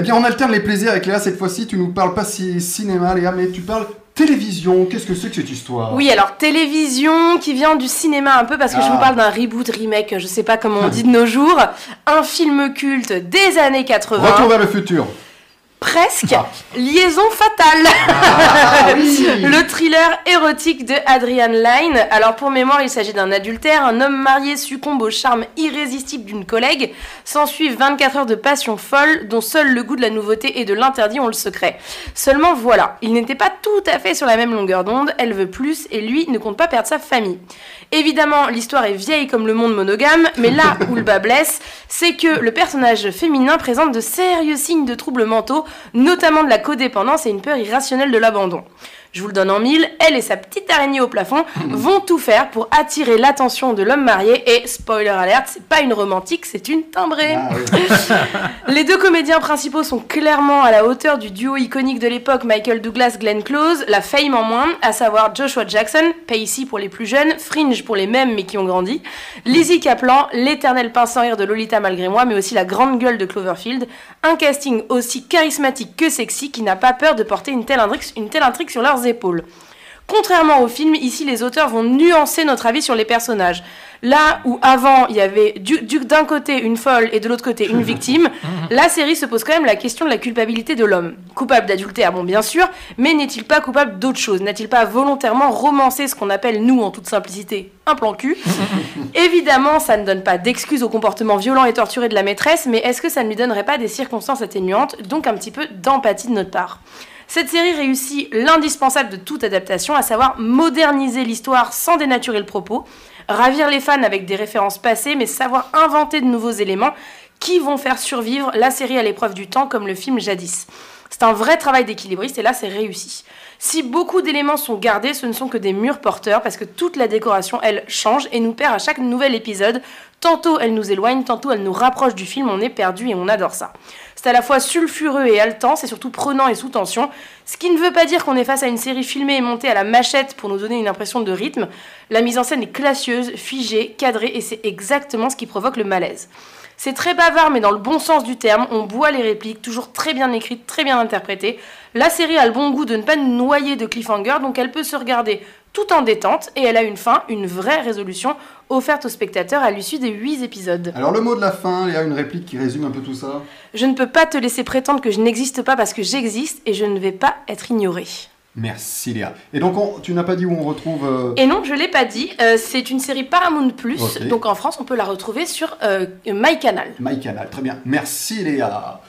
Eh bien, on alterne les plaisirs avec Léa. Cette fois-ci, tu nous parles pas si cinéma, Léa, mais tu parles télévision. Qu'est-ce que c'est que cette histoire? Oui, alors télévision qui vient du cinéma un peu parce que je Ah. vous parle d'un reboot, remake, je sais pas comment on dit de nos jours. Un film culte des années 80. Retour vers le futur. Presque. Ah. Liaison fatale. Ah oui Le thriller érotique de Adrian Lyne. Alors pour mémoire, il s'agit d'un adultère. Un homme marié succombe au charme irrésistible d'une collègue. S'ensuivent 24 heures de passion folle, dont seul le goût de la nouveauté et de l'interdit ont le secret. Seulement voilà, il n'était pas tout à fait sur la même longueur d'onde. Elle veut plus et lui ne compte pas perdre sa famille. Évidemment, l'histoire est vieille comme le monde monogame, mais là où le bas blesse, c'est que le personnage féminin présente de sérieux signes de troubles mentaux, notamment de la codépendance et une peur irrationnelle de l'abandon. Je vous le donne en mille, elle et sa petite araignée au plafond vont tout faire pour attirer l'attention de l'homme marié et, spoiler alert, c'est pas une romantique, c'est une timbrée. Ah oui. Les deux comédiens principaux sont clairement à la hauteur du duo iconique de l'époque Michael Douglas Glenn Close, la fame en moins, à savoir Joshua Jackson, Pacey pour les plus jeunes, Fringe pour les mêmes mais qui ont grandi, Lizzie Kaplan, l'éternel pince sans rire de Lolita malgré moi, mais aussi la grande gueule de Cloverfield, un casting aussi charismatique que sexy qui n'a pas peur de porter une telle intrigue, une telle intrigue sur leurs épaules. Contrairement au film, ici les auteurs vont nuancer notre avis sur les personnages. Là où avant il y avait du, du- d'un côté une folle et de l'autre côté une victime, la série se pose quand même la question de la culpabilité de l'homme. Coupable d'adultère, bon bien sûr, mais n'est-il pas coupable d'autre chose? N'a-t-il pas volontairement romancé ce qu'on appelle, nous en toute simplicité, un plan cul? Évidemment, ça ne donne pas d'excuses au comportement violent et torturé de la maîtresse, mais est-ce que ça ne lui donnerait pas des circonstances atténuantes, donc un petit peu d'empathie de notre part cette série réussit l'indispensable de toute adaptation, à savoir moderniser l'histoire sans dénaturer le propos, ravir les fans avec des références passées, mais savoir inventer de nouveaux éléments qui vont faire survivre la série à l'épreuve du temps comme le film jadis. C'est un vrai travail d'équilibriste et là c'est réussi. Si beaucoup d'éléments sont gardés, ce ne sont que des murs porteurs parce que toute la décoration, elle, change et nous perd à chaque nouvel épisode. Tantôt elle nous éloigne, tantôt elle nous rapproche du film, on est perdu et on adore ça. C'est à la fois sulfureux et haletant, c'est surtout prenant et sous tension, ce qui ne veut pas dire qu'on est face à une série filmée et montée à la machette pour nous donner une impression de rythme. La mise en scène est classieuse, figée, cadrée et c'est exactement ce qui provoque le malaise. C'est très bavard, mais dans le bon sens du terme. On boit les répliques, toujours très bien écrites, très bien interprétées. La série a le bon goût de ne pas nous noyer de cliffhanger, donc elle peut se regarder tout en détente et elle a une fin, une vraie résolution offerte aux spectateurs à l'issue des 8 épisodes. Alors, le mot de la fin, Léa, une réplique qui résume un peu tout ça? Je ne peux pas te laisser prétendre que je n'existe pas parce que j'existe et je ne vais pas être ignorée. Merci, Léa. Et donc, on- tu n'as pas dit où on retrouve. euh, Et non, je l'ai pas dit, euh, c'est une série Paramount Plus, donc en France on peut la retrouver sur euh, MyCanal. MyCanal. Très bien. Merci, Léa.